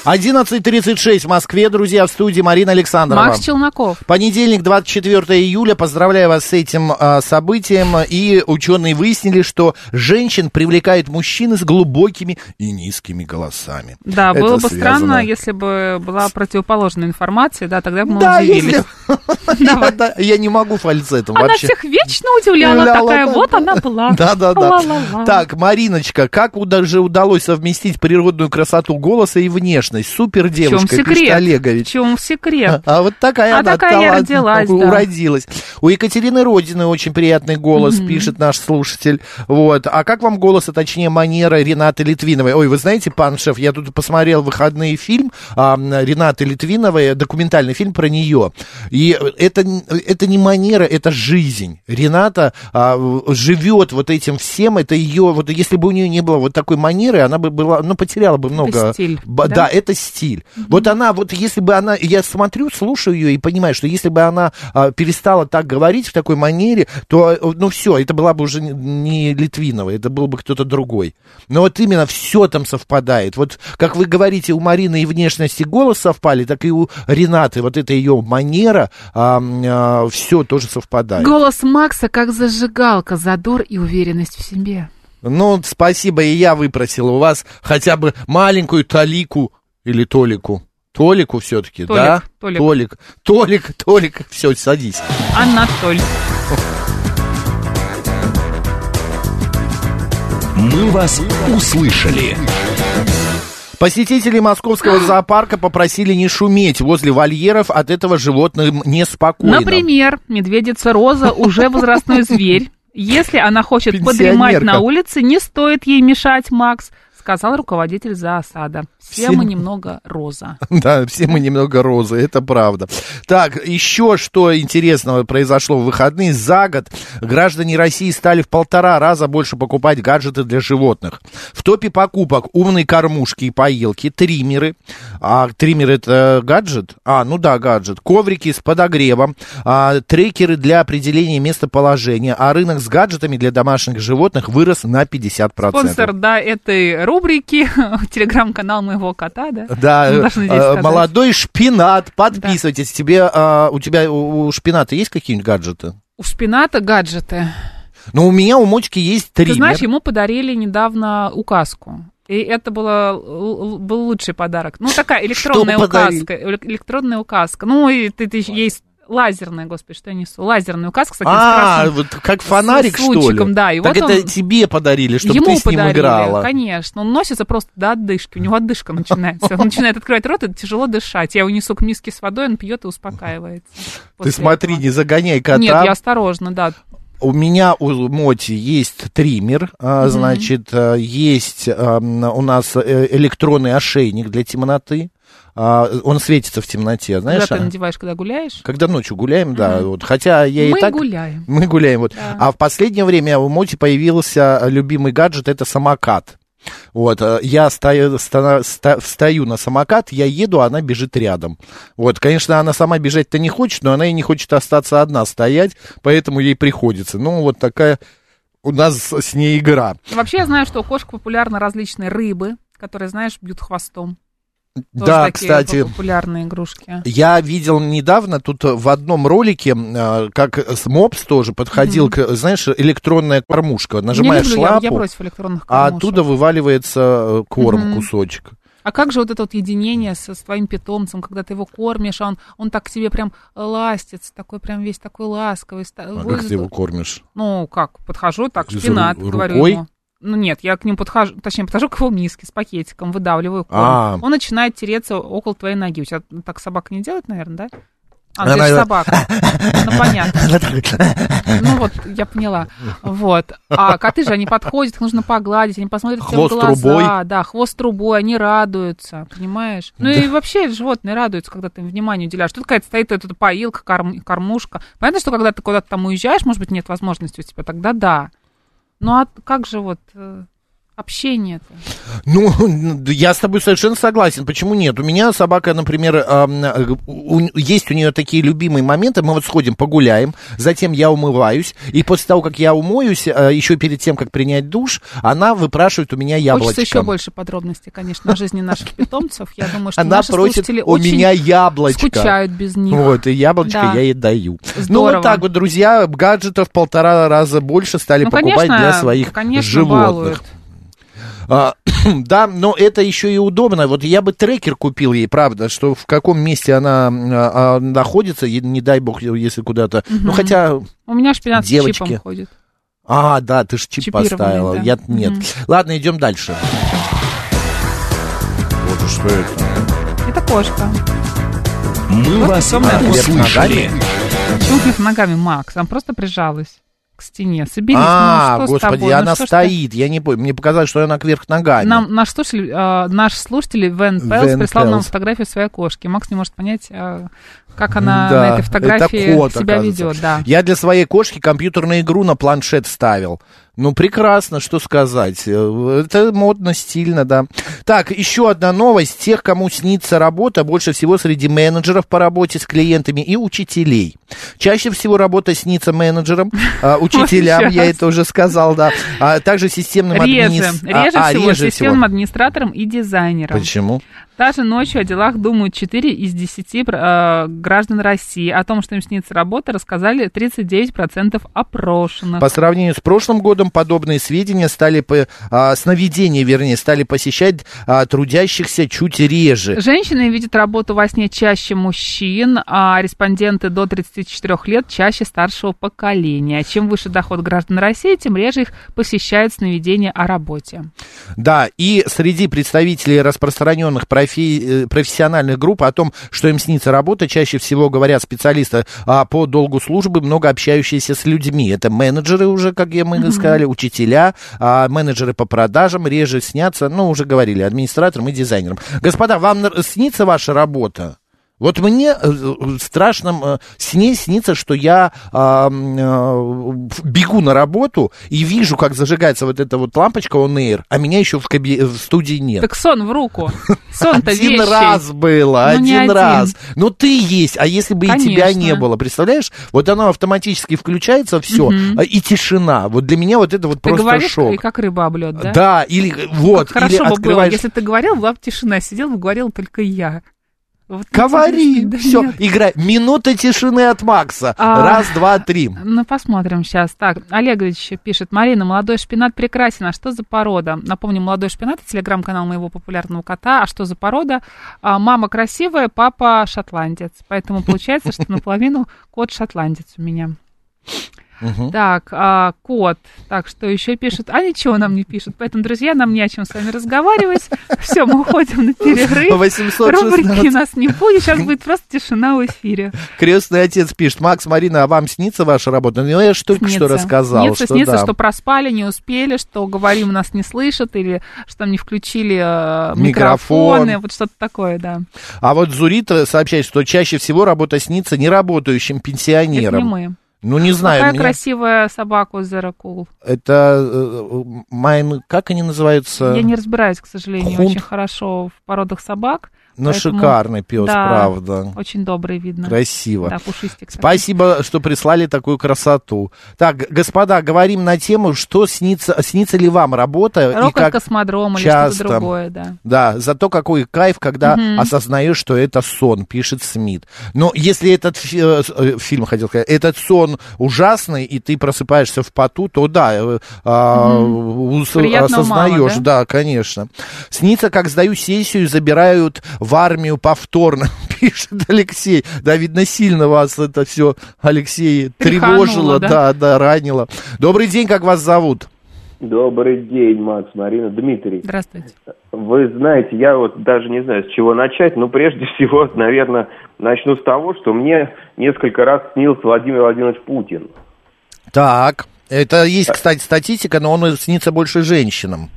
11.36 в Москве, друзья, в студии Марина Александрова. Макс Челноков. Понедельник, 24 июля. Поздравляю вас с этим а, событием. И ученые выяснили, что женщин привлекают мужчины с глубокими и низкими голосами. Да, Это было бы связано. странно, если бы была противоположная информация, да, тогда бы мы Да, удивились. если... (laughs) я, не могу фальцетом Она вообще. всех вечно удивляла, такая, вот она была. Да, да, да. Ла-ла-ла. Так, Мариночка, как даже удалось совместить природную красоту голоса и внешность? Супер В чем девушка, пишет секрет? В Олегович. чем секрет? А вот такая А она такая талант- родилась, да. уродилась. У Екатерины Родины очень приятный голос, пишет наш слушатель. Вот. А как вам голос, а точнее манера Ренаты Литвиновой? Ой, вы знаете, пан шеф, я тут посмотрел выходные фильм а, Ренаты Литвиновой, документальный фильм про нее. И это, это не манера, это жизнь. Рената а, живет вот этим всем, это ее, вот если бы у нее не было вот такой манеры, она бы была, ну, потеряла бы много. стиль, да? да, это стиль. Вот она, вот если бы она, я смотрю, слушаю ее и понимаю, что если бы она а, перестала так говорить в такой манере, то, ну, все, это была бы уже не- Литвинова, это был бы кто-то другой. Но вот именно все там совпадает. Вот, как вы говорите, у Марины и внешность, и голос совпали, так и у Ренаты, вот эта ее манера, все тоже совпадает. Голос Макса как зажигалка, задор и уверенность в себе. Ну, спасибо, и я выпросил у вас хотя бы маленькую талику или толику. Толику все-таки, Толик, да? Толик. Толик, Толик, Толик. Все, садись. Анатоль. «Мы вас услышали». Посетители московского (gasps) зоопарка попросили не шуметь возле вольеров, от этого животным неспокойно. Например, медведица Роза (laughs) уже возрастной зверь. Если она хочет подремать на улице, не стоит ей мешать, Макс, сказал руководитель зоосада. Все, Все- мы немного Роза. (laughs) Да, все мы немного розы, это правда. Так, еще что интересного произошло в выходные. За год граждане России стали в полтора раза больше покупать гаджеты для животных. В топе покупок умные кормушки и поилки, триммеры. А триммер это гаджет? А, ну да, гаджет. Коврики с подогревом, а, трекеры для определения местоположения. А рынок с гаджетами для домашних животных вырос на 50%. Спонсор, да, этой рубрики, (laughs) телеграм-канал моего кота, да? Да, э, э, молодой шпинат, подписывайтесь. Тебе, а, у тебя, у, у шпината есть какие-нибудь гаджеты? У шпината гаджеты. Ну, у меня, у Мочки есть триммер. Ты знаешь, ему подарили недавно указку. И это было, был лучший подарок. Ну, такая электронная указка. эле- Электронная указка. Ну, и ты, ты есть лазерная, господи, что я несу? Лазерная указка с таким а, вот как фонарик, с что ли? лучиком, да, и так вот это он- тебе подарили, чтобы Ему ты с ним подарили, играла. конечно. Он носится просто до отдышки. У него отдышка начинается. Он начинает открывать рот, и тяжело дышать. Я его несу к миске с водой, он пьет и успокаивается. Ты смотри, этого. не загоняй кота. Нет, я осторожно, да. У меня у Моти есть триммер, а, значит, а, есть у нас э, электронный ошейник для темноты. А, Он светится в темноте, знаешь? Когда ты а? надеваешь, когда гуляешь. Когда ночью гуляем, да, вот, хотя я Мы и так... гуляем. (laughs) Мы гуляем, вот. Да. А в последнее время у Моти появился любимый гаджет, это самокат. Вот, э, я стою, ста- ста- встаю на самокат, я еду, а она бежит рядом. Вот, конечно, она сама бежать-то не хочет, но она и не хочет остаться одна стоять, поэтому ей приходится. Ну, вот такая у нас с ней игра. Вообще, я знаю, что у кошек популярны различные рыбы, которые, знаешь, бьют хвостом. Тоже да, такие кстати, популярные игрушки. Я видел недавно тут в одном ролике, э, как с Мопс тоже подходил, к, знаешь, электронная кормушка. Нажимаешь люблю, я, лапу, я против электронных а кормушек. оттуда вываливается э, корм, Мгм. кусочек. А как же вот это вот единение со, с твоим питомцем, когда ты его кормишь, а он, он так к тебе прям ластится, такой прям весь такой ласковый. А Ой, как ты его кормишь? Ну, как, подхожу, так, Из шпинат, говорю ему. Ну нет, я к нему подхожу, точнее, подхожу к его миске с пакетиком, выдавливаю корм. А. Он начинает тереться около твоей ноги. У тебя так собака не делает, наверное, да? А, ну, Она ты же собака. (laughs) Ну, понятно. Ну вот, я поняла. Вот. А коты же, они подходят, их нужно погладить, они посмотрят тебе в Хвост глаза. трубой. Да, хвост трубой, они радуются, понимаешь? Ну и вообще животные радуются, когда ты им внимание уделяешь. Тут какая-то стоит эта поилка, корм- кормушка. Понятно, что когда ты куда-то там уезжаешь, может быть, нет возможности у тебя, тогда да. Ну а как же вот э, общение-то? Ну, я с тобой совершенно согласен. Почему нет? У меня собака, например, э, есть у нее такие любимые моменты. Мы вот сходим, погуляем, затем я умываюсь, и после того, как я умоюсь, э, еще перед тем, как принять душ, она выпрашивает у меня яблочко. Хочется еще больше подробностей, конечно, о жизни наших (laughs) питомцев. Я думаю, что Она наши просит слушатели у очень меня яблочко. скучают без них. Вот, и яблочко Да. я ей даю. Ну, Здорово. вот так вот, друзья, гаджетов полтора раза больше стали Ну, покупать конечно, для своих конечно, животных. балуют. А, (coughs) да, но это еще и удобно. Вот я бы трекер купил ей, правда, что в каком месте она а, а, находится, не дай бог, если куда-то. Ну, хотя... У меня шпинат с чипом ходит. А, да, ты же чип поставила. да. Я нет. Ладно, идем дальше. Вот что это. Это кошка. Мы Вот вас услышали. Почему ногами, Макс? Она просто прижалась к стене. Соберись, А, ну что господи, с тобой? она ну, что ж ты? стоит. Я не понял. Мне показалось, что она кверх ногами. Нам, наш, слушатель, э, наш слушатель Вен Пелс Вен прислал нам Пелс. фотографию своей кошки. Макс не может понять, э, как она Да, на этой фотографии кот, себя оказывается. ведет. Да. Я для своей кошки компьютерную игру на планшет ставил. Ну, прекрасно, что сказать. Э, Это модно, стильно, да. Так, еще одна новость. Тех, кому снится работа, больше всего среди менеджеров по работе с клиентами и учителей. Чаще всего работа снится менеджерам, а, (laughs) учителям, я это уже сказал, да. А также системным Реже, админис- реже а, а, всего системным администратором и дизайнером. Почему? Даже ночью о делах думают 4 из 10 э, граждан России. О том, что им снится работа, рассказали 39% опрошенных. По сравнению с прошлым годом подобные сведения стали, по, а, сновидения, вернее, стали посещать а, трудящихся чуть реже. Женщины видят работу во сне чаще мужчин, а респонденты до 34 лет чаще старшего поколения. Чем выше доход граждан России, тем реже их посещают сновидения о работе. Да, и среди представителей распространенных профи- э, профессиональных групп о том, что им снится работа, чаще всего говорят специалисты а, по долгу службы, много общающиеся с людьми. Это менеджеры уже, как я мы сказали, учителя, а, менеджеры по продажам, реже снятся, ну, уже говорили, администраторам и дизайнерам. Господа, вам снится ваша работа? Вот мне э, в страшном э, сне снится, что я а, э, бегу на работу и вижу, как зажигается вот эта вот лампочка on air, а меня еще в, каби- в студии нет. Так сон в руку. Сон-то один вещий. раз было, Ну, один, один. раз. Ну ты есть, а если бы и тебя Конечно. не было, представляешь? Вот оно автоматически включается, все, Мгм. и тишина. Вот для меня вот это вот Ты просто говоришь, шок. и как рыба об лед, да? Да, или вот, Как хорошо или бы было, открываешь... если ты говорил, была бы тишина, сидел бы, говорил только я. Вот Говори, да все, нет. играй. Минута тишины от Макса. А. Раз, два, три. Ну, посмотрим сейчас. Так, Олегович пишет. Марина, молодой шпинат прекрасен. А что за порода? Напомню, молодой шпинат это телеграм-канал моего популярного кота. А что за порода? А, мама красивая, папа шотландец. Поэтому получается, что (laughs) наполовину кот шотландец у меня. Так, а, кот. Так, что еще пишет? А ничего нам не пишут. Поэтому, друзья, нам не о чем с вами разговаривать. Все, мы уходим на перерыв. 816. Рубрики нас не будет. Сейчас будет просто тишина в эфире. Крестный отец пишет, Макс, Марина, а вам снится ваша работа? Ну, я ж только что рассказал. Снится, что снится, да. что проспали, не успели, что говорим, нас не слышат, или что там не включили э, Микрофон. микрофоны, вот что-то такое, да. А вот Зурита сообщает, что чаще всего работа снится неработающим Это не пенсионерам. мы. Ну, не знаю. Какая меня- красивая собака у Зеракул. Это э, майн, как они называются? Я не разбираюсь, к сожалению, Хунт. очень хорошо в породах собак. Ну, поэтому- шикарный пес, Да, правда. Очень добрый, видно. Красиво. Да, пушистик. такой. Спасибо, что прислали такую красоту. Так, господа, говорим на тему, что снится, снится ли вам работа и Рок от как космодрома или что-то другое, да. Да, зато какой кайф, когда Мгм. осознаешь, что это сон, пишет Смит. Но если этот э, э, фильм, хотел сказать, этот сон ужасный, и ты просыпаешься в поту, то да, э, ус- Приятного осознаешь, мало, да? да, конечно. Снится, как сдаю сессию, забирают в армию повторно, (laughs) пишет Алексей. Да, видно, сильно вас это все, Алексей, Тряхануло, тревожило, да? да, да, ранило. Добрый день, как вас зовут? Добрый день, Макс, Марина, Дмитрий. Здравствуйте. Вы знаете, я вот даже не знаю, с чего начать, но прежде (laughs) всего, наверное, начну с того, что мне несколько раз снился Владимир Владимирович Путин. Так, это есть, кстати, статистика, но он снится больше женщинам.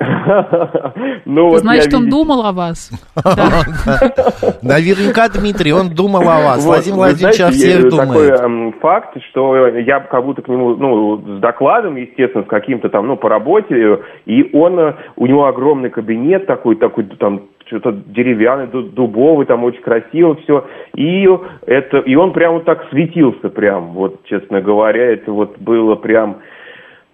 (laughs) Ну, вот Значит, я, он видите, думал о вас. (laughs) (laughs) Наверняка, Дмитрий, он думал о вас. Вот, Владимир Владимирович о всех думает. такой эм, факт, что я как будто к нему, ну, с докладом, естественно, с каким-то там, ну, по работе, и он, э, у него огромный кабинет такой, такой, там, что-то деревянный, ду- дубовый, там очень красиво все, и это, и он прям вот так светился прям, вот, честно говоря, это вот было прям,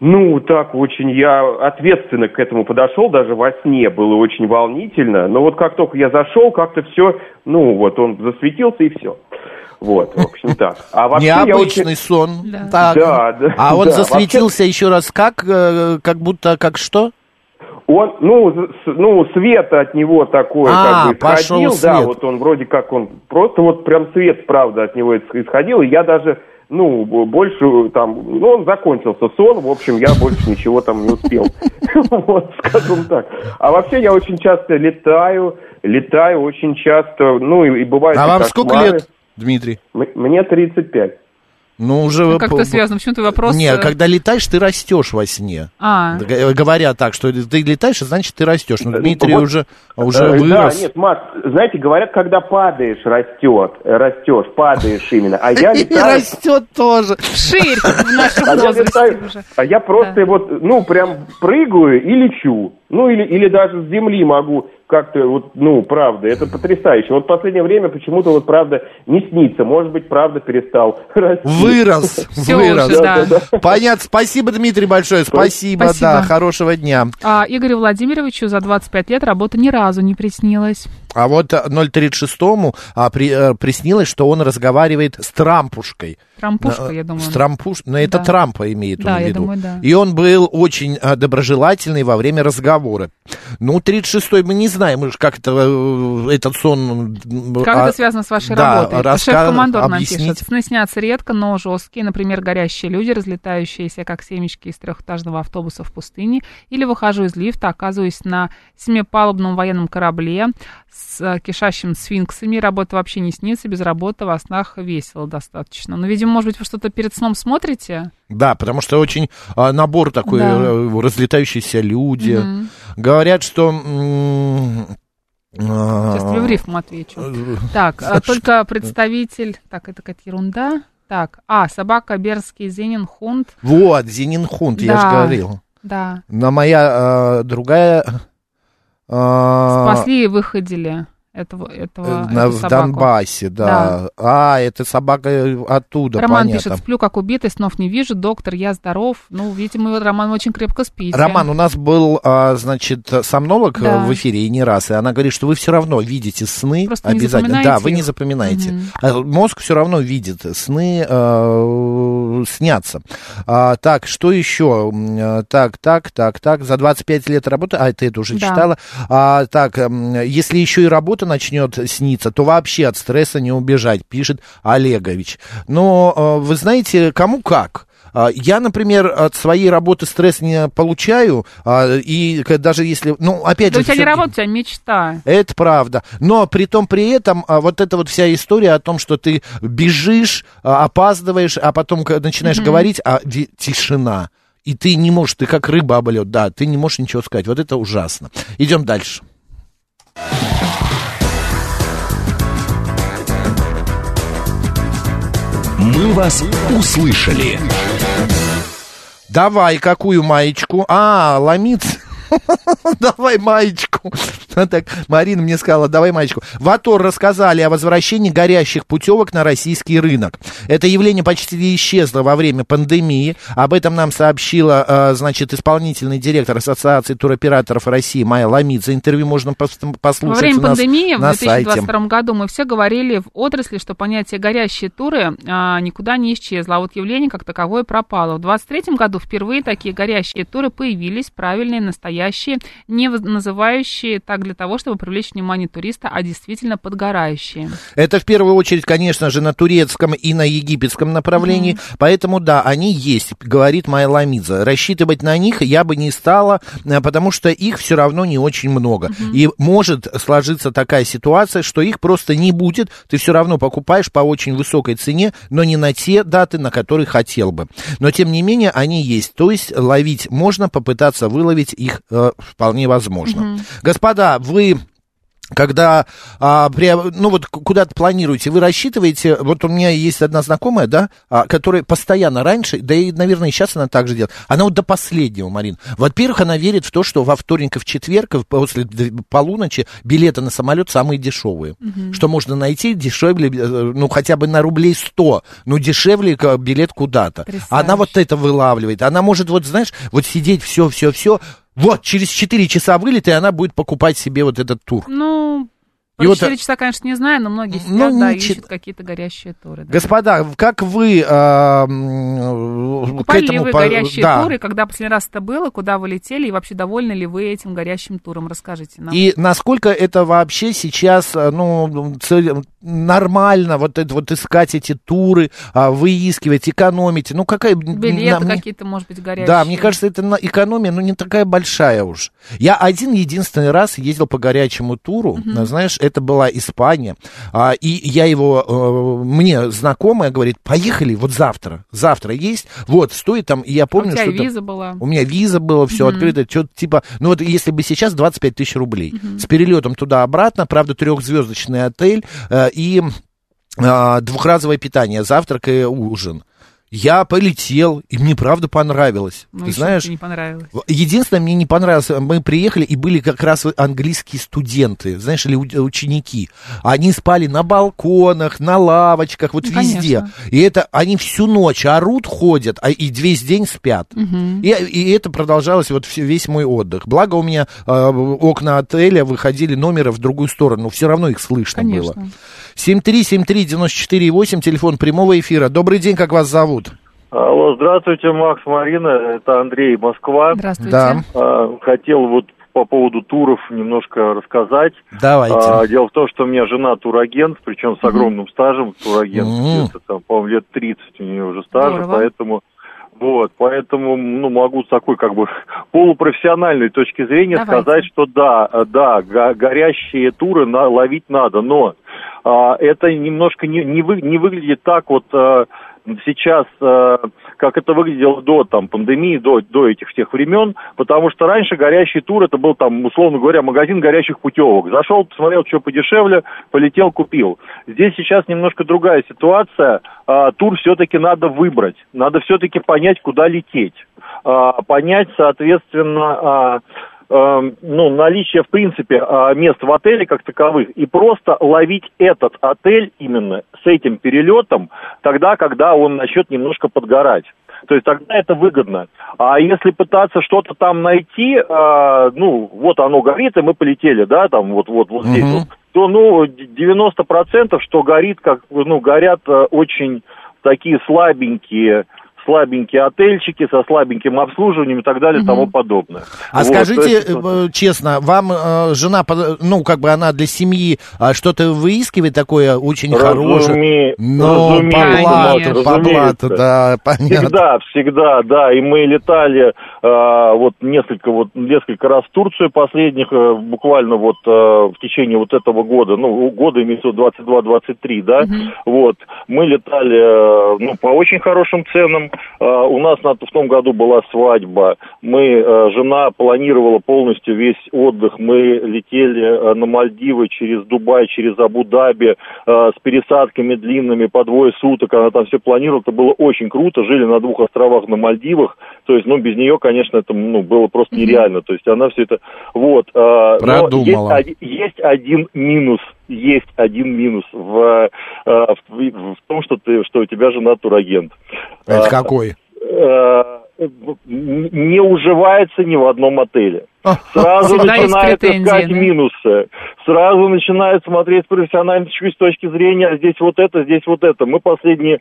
ну, так очень я ответственно к этому подошел, даже во сне было очень волнительно. Но вот как только я зашел, как-то все, ну, вот он засветился и все. Вот, в общем так. А вообще я Необычный очень- сон. Да. Так. Да, да, А он да. засветился еще раз как? э, Как будто, как что? Он, ну, с- ну, свет от него такой А, как бы пошел исходил, да, свет. вот он вроде как он, просто вот прям свет, правда, от него ис- исходил, и я даже, ну, больше там, ну, он закончился сон, в общем, я больше ничего там не успел, (laughs) вот, скажем так. А вообще я очень часто летаю, летаю очень часто, ну, и, бывает... А вам сколько лет, Дмитрий? Мне 35. Ну, уже... Ну, Как-то п- связано. Почему-то вопрос... Не, э, когда летаешь, ты растешь во сне. А, Г- Говорят так, что ты летаешь, значит, ты растешь. Ну, Ну, Дмитрий вот, уже, уже Э, вырос. Да, нет, Макс, знаете, говорят, когда падаешь, растет, э, растешь, падаешь именно. А я (laughs) И летаю, растет тоже. ширь в нашем а я возрасте уже. а я просто вот, ну, прям прыгаю и лечу. Ну, или, или даже с земли могу как-то, вот, ну, правда, это потрясающе. Вот в последнее время почему-то вот, правда, не снится. Может быть, правда, перестал (laughs) расти. Вырос, (laughs) Всё вырос. уже, да. Понятно. Спасибо, Дмитрий, большое. Спасибо, Спасибо. да. Хорошего дня. А Игорю Владимировичу за 25 лет работа ни разу не приснилась. А вот э, 036-му а, при- э, приснилось, что он разговаривает с Трампушкой. Трампушка, Э, я думаю. С Трампуш... Но это Да. Трампа имеет он Да, в я виду. думаю, да. И он был очень а, доброжелательный во время разговора. Ну, 36-й, мы не знаем, как это, э, этот сон... Как а, это связано с вашей да, работой? раска- Шеф-командор нам пишет. Сны снятся редко, но жесткие. Например, горящие люди, разлетающиеся, как семечки из трехэтажного автобуса в пустыне. Или выхожу из лифта, оказываюсь на семипалубном военном корабле с э, кишащим сфинксами. Работа вообще не снится, без работы во снах весело достаточно. Но, видимо, может быть, вы что-то перед сном смотрите? Да, потому что очень а, набор такой, Да. э, разлетающиеся люди. Мгм. Говорят, что... а, Сейчас тебе в рифму отвечу. Так, а (laughs) только представитель... Так, это какая-то ерунда. Так, а, собака Берский Зенин Хунд. Вот, Зенинхунд, я же Да. говорил. Да. Но моя а, другая... а, Спасли и выходили этого, этого на- в. Донбассе, да. А, это собака оттуда, Роман понятно. пишет, сплю как убитый, снов не вижу, доктор, я здоров. Ну, видимо, Роман, очень крепко спите. Роман, у нас был, а, значит, сомнолог э, Да. в эфире и не раз, и она говорит, что вы все равно видите сны Просто обязательно. да, вы не запоминаете. А Мозг все равно видит, сны э, снятся. А, так, что еще? Э, Так, так, так, так, за 25 лет работы, а это, это уже Да. читала. А, так, если еще и работа начнет сниться, то вообще от стресса не убежать, пишет Олегович. Но э, вы знаете, кому как? А, Я, например, от своей работы стресс не получаю, а, и даже если, ну, опять Да же... у тебя не работа, у тебя мечта. это правда. Но при том, при этом, а, вот эта вот вся история о том, что ты бежишь, опаздываешь, а потом начинаешь Мгм. говорить, а тишина. И ты не можешь, ты как рыба об лед, да, ты не можешь ничего сказать. Вот это ужасно. Идем дальше. «Мы вас услышали». Давай, какую маечку? А, ломиться. (laughs) Давай маечку. Так, Марина мне сказала, давай маечку. В АТОР рассказали о возвращении горящих путевок на российский рынок. Это явление почти исчезло во время пандемии. Об этом нам сообщила, э, значит, исполнительный директор Ассоциации туроператоров России Майя Ламидзе. Интервью можно пос- послушать Во время нас пандемии в на сайте. 2022 году мы все говорили в отрасли, что понятие горящие туры а, никуда не исчезло, а вот явление как таковое пропало. В 2023 году впервые такие горящие туры появились, правильные, настоящие, не воз- называющие так для того, чтобы привлечь внимание туриста, а действительно подгорающие. Это в первую очередь, конечно же, на турецком и на египетском направлении. Поэтому, да, они есть, говорит Майя Ламидзе. Рассчитывать на них я бы не стала, э, потому что их все равно не очень много. И может сложиться такая ситуация, что их просто не будет. Ты все равно покупаешь по очень высокой цене, но не на те даты, на которые хотел бы. Но, тем не менее, они есть. То есть ловить можно, попытаться выловить их э, вполне возможно. Господа, вы когда а, при, ну вот куда-то планируете, вы рассчитываете, вот у меня есть одна знакомая, да, а, которая постоянно раньше, да и, наверное, и сейчас она так же делает, она вот до последнего, Марин. Во-первых, она верит в то, что во вторник и в четверг после полуночи билеты на самолет самые дешевые, что можно найти дешевле, э, ну хотя бы на рублей 100, ну дешевле билет куда-то. Она вот это вылавливает, она может вот, знаешь, вот сидеть все, все, все, вот, через 4 часа вылет, и она будет покупать себе вот этот тур. Ну, про вот, 4 э, часа, конечно, не знаю, но многие сидят, ну, да, ищут какие-то горящие туры. да. Господа, как вы м, к этому... вы по- горящие да. туры, когда последний раз это было, куда вы летели, и вообще довольны ли вы этим горящим туром? Расскажите нам. И насколько это вообще сейчас, а, ну, цель- нормально вот это вот искать эти туры, а, выискивать, экономить, ну какая... Билеты на- какие-то, может быть, горящие. Да, мне кажется, это экономия, ну, не такая большая уж. Я один единственный раз ездил по горячему туру, а, знаешь, это была Испания, а, и я его, э, мне знакомая говорит, поехали вот завтра, завтра есть, вот, стоит там, и я А помню, у тебя что виза была. у меня виза была, все Мгм. открыто, что-то типа, ну вот если бы сейчас 25 тысяч рублей, с перелетом туда-обратно, правда, трехзвездочный отель э, и а, двухразовое питание, завтрак и ужин. Я полетел, и мне правда понравилось. Ну, Ты знаешь, не понравилось. Единственное, мне не понравилось, мы приехали, и были как раз английские студенты, знаешь, или ученики. Они спали на балконах, на лавочках, вот Ну, везде. конечно. И это они всю ночь орут, ходят, а и весь день спят. И, и это продолжалось вот весь мой отдых. Благо у меня э, окна отеля выходили номера в другую сторону, все равно их слышно было. Конечно. 7373948, телефон прямого эфира. Добрый день, как вас зовут? Алло, здравствуйте, Макс, Марина, это Андрей, Москва. Здравствуйте. Да. А, Хотел вот по поводу туров немножко рассказать. Давайте. А, Дело в том, что у меня жена турагент, причем с огромным стажем турагент, Мгм. где-то там, по-моему, лет 30 у нее уже стажа, Здорово. поэтому вот, поэтому, ну, могу с такой, как бы, полупрофессиональной точки зрения Давайте. сказать, что да, э, да, го- горящие туры на- ловить надо, но а, это немножко не, не, вы- не выглядит так вот а, сейчас, а, как это выглядело до там пандемии, до, до этих всех времен, потому что раньше горящий тур это был там, условно говоря, магазин горящих путевок. Зашел, посмотрел, что подешевле, полетел, купил. Здесь сейчас немножко другая ситуация. А, тур все-таки надо выбрать, надо все-таки понять, куда лететь, А, понять, соответственно, а, ну, наличие, в принципе, э, мест в отеле как таковых, и просто ловить этот отель именно с этим перелетом тогда, когда он начнет немножко подгорать. То есть тогда это выгодно. А если пытаться что-то там найти, э, ну, вот оно горит, и мы полетели, да, там вот, вот, вот здесь Мгм. вот, то, ну, 90% что горит, как, ну, горят э, очень такие слабенькие слабенькие отельчики со слабеньким обслуживанием и так далее и тому подобное. А Вот, скажите есть, э, честно, вам э, жена, ну, как бы она для семьи что-то выискивает такое очень хорошее? Разуме- Ну, разумеется, по блату, да, понятно. Всегда, всегда, да. И мы летали э, вот несколько вот несколько раз в Турцию последних, э, буквально вот э, в течение вот этого года, ну года имеется в виду 22-23, да. Вот мы летали, э, ну по очень хорошим ценам. Э, у нас на, в том году была свадьба. Мы э, жена планировала полностью весь отдых. Мы летели э, на Мальдивы через Дубай, через Абу-Даби с пересадками длинными по двое суток. Она там все планировала. Это было очень круто. Жили на двух островах на Мальдивах. То есть, ну, без нее, конечно, это ну, было просто нереально. То есть она все это... Вот. Продумала. есть, есть один минус. Есть один минус в, в, в том, что, ты, что у тебя жена турагент. Это А, какой? э, не уживается ни в одном отеле. Сразу Всегда есть начинает искать да? минусы. Сразу начинает смотреть с профессиональной точки- с точки зрения, а здесь вот это, здесь вот это. Мы последние э,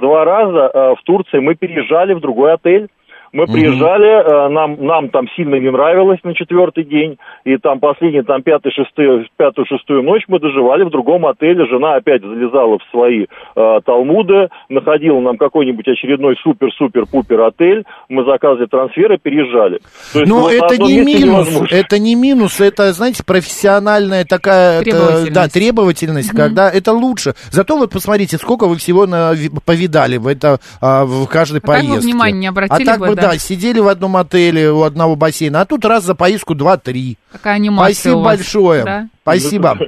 два раза э, в Турции мы переезжали в другой отель. Мы приезжали, э, нам, нам там сильно не нравилось на четвертый день, и там последний, там пятый, шестый, пятую, шестую ночь мы доживали в другом отеле. Жена опять залезала в свои э, талмуды, находила нам какой-нибудь очередной супер-супер-пупер отель, мы заказывали трансферы, переезжали. То есть Но вот на это не минус, невозможно. это не минус, это, знаете, профессиональная такая, это, Требовательность. да, требовательность, когда это лучше. Зато вот посмотрите, сколько вы всего нави- повидали в это а, в каждой А так бы поездке. внимания не обратили а так бы, да. Да, сидели в одном отеле у одного бассейна, а тут раз за поездку два-три. Какая анимация Спасибо у вас. большое. Да? Спасибо.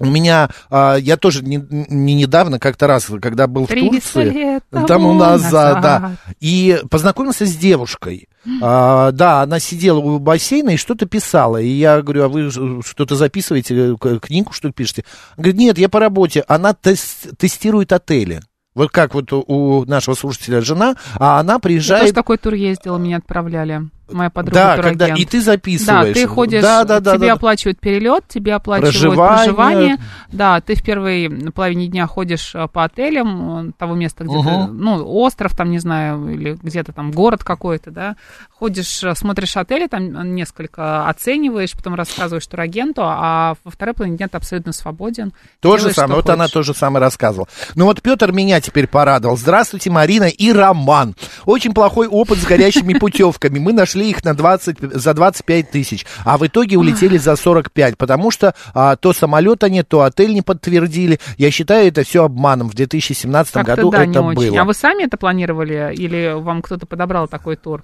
У меня, а, я тоже не, не недавно, как-то раз, когда был в 300 Турции, лет тому тому назад, да, и познакомился с девушкой. А, да, она сидела у бассейна и что-то писала. И я говорю, а вы что-то записываете, книгу что-то пишете? Она говорит, нет, я по работе. Она тес- тестирует отели. Вот как вот у- нашего слушателя жена, а она Я тоже приезжает... такой тур ездила, меня отправляли. Моя подруга Да, турагент. когда и ты записываешь. Да, ты ходишь, Да, да, да, тебе да. оплачивают перелет, тебе оплачивают Проживание. проживание. Да, ты в первой половине дня ходишь э, по отелям э, того места, где ты, Мгм. ну, остров там, не знаю, или где-то там город какой-то, да. Ходишь, э, смотришь отели, там несколько оцениваешь, потом рассказываешь турагенту, а во второй половине дня ты абсолютно свободен. То же самое, вот она хочешь. то же самое рассказывала. Ну вот Петр меня теперь порадовал. Здравствуйте, Марина и Роман. Очень плохой опыт с горящими путевками. Мы нашли их на 20, за 25 тысяч, а в итоге улетели за 45, потому что а, то самолета нет, то отель не подтвердили. Я считаю это все обманом. В 2017 Как-то году да, не это очень. было. А вы сами это планировали или вам кто-то подобрал такой тур?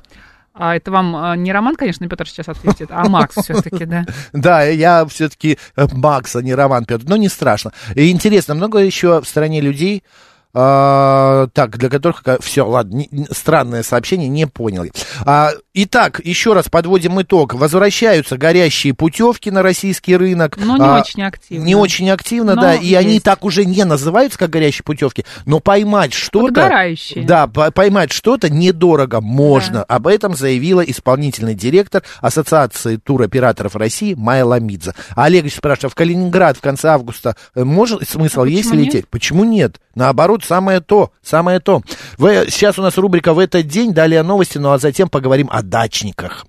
А это вам э, не Роман, конечно, Петр сейчас ответит, а Макс все-таки, да? (laughs) Да, я все-таки Макс, а не Роман Петр. Но не страшно. И интересно, много еще в стране людей, а, так, для которых... Все, ладно, не- странное сообщение, не понял. А, итак, еще раз подводим итог. Возвращаются горящие путевки на российский рынок. Но не А, очень активно. Не очень активно, Но да, и они так уже не называются, как горящие путевки, но поймать что-то... Да, по- поймать что-то недорого можно. Об этом заявила исполнительный директор Ассоциации туроператоров России Майя Ламидзе. Олегович спрашивает, а в Калининград в конце августа э, может смысл А есть почему нет? лететь? Почему нет? Наоборот, самое то, самое то. В- сейчас у нас рубрика «В этот день», далее новости, ну а затем поговорим о дачниках.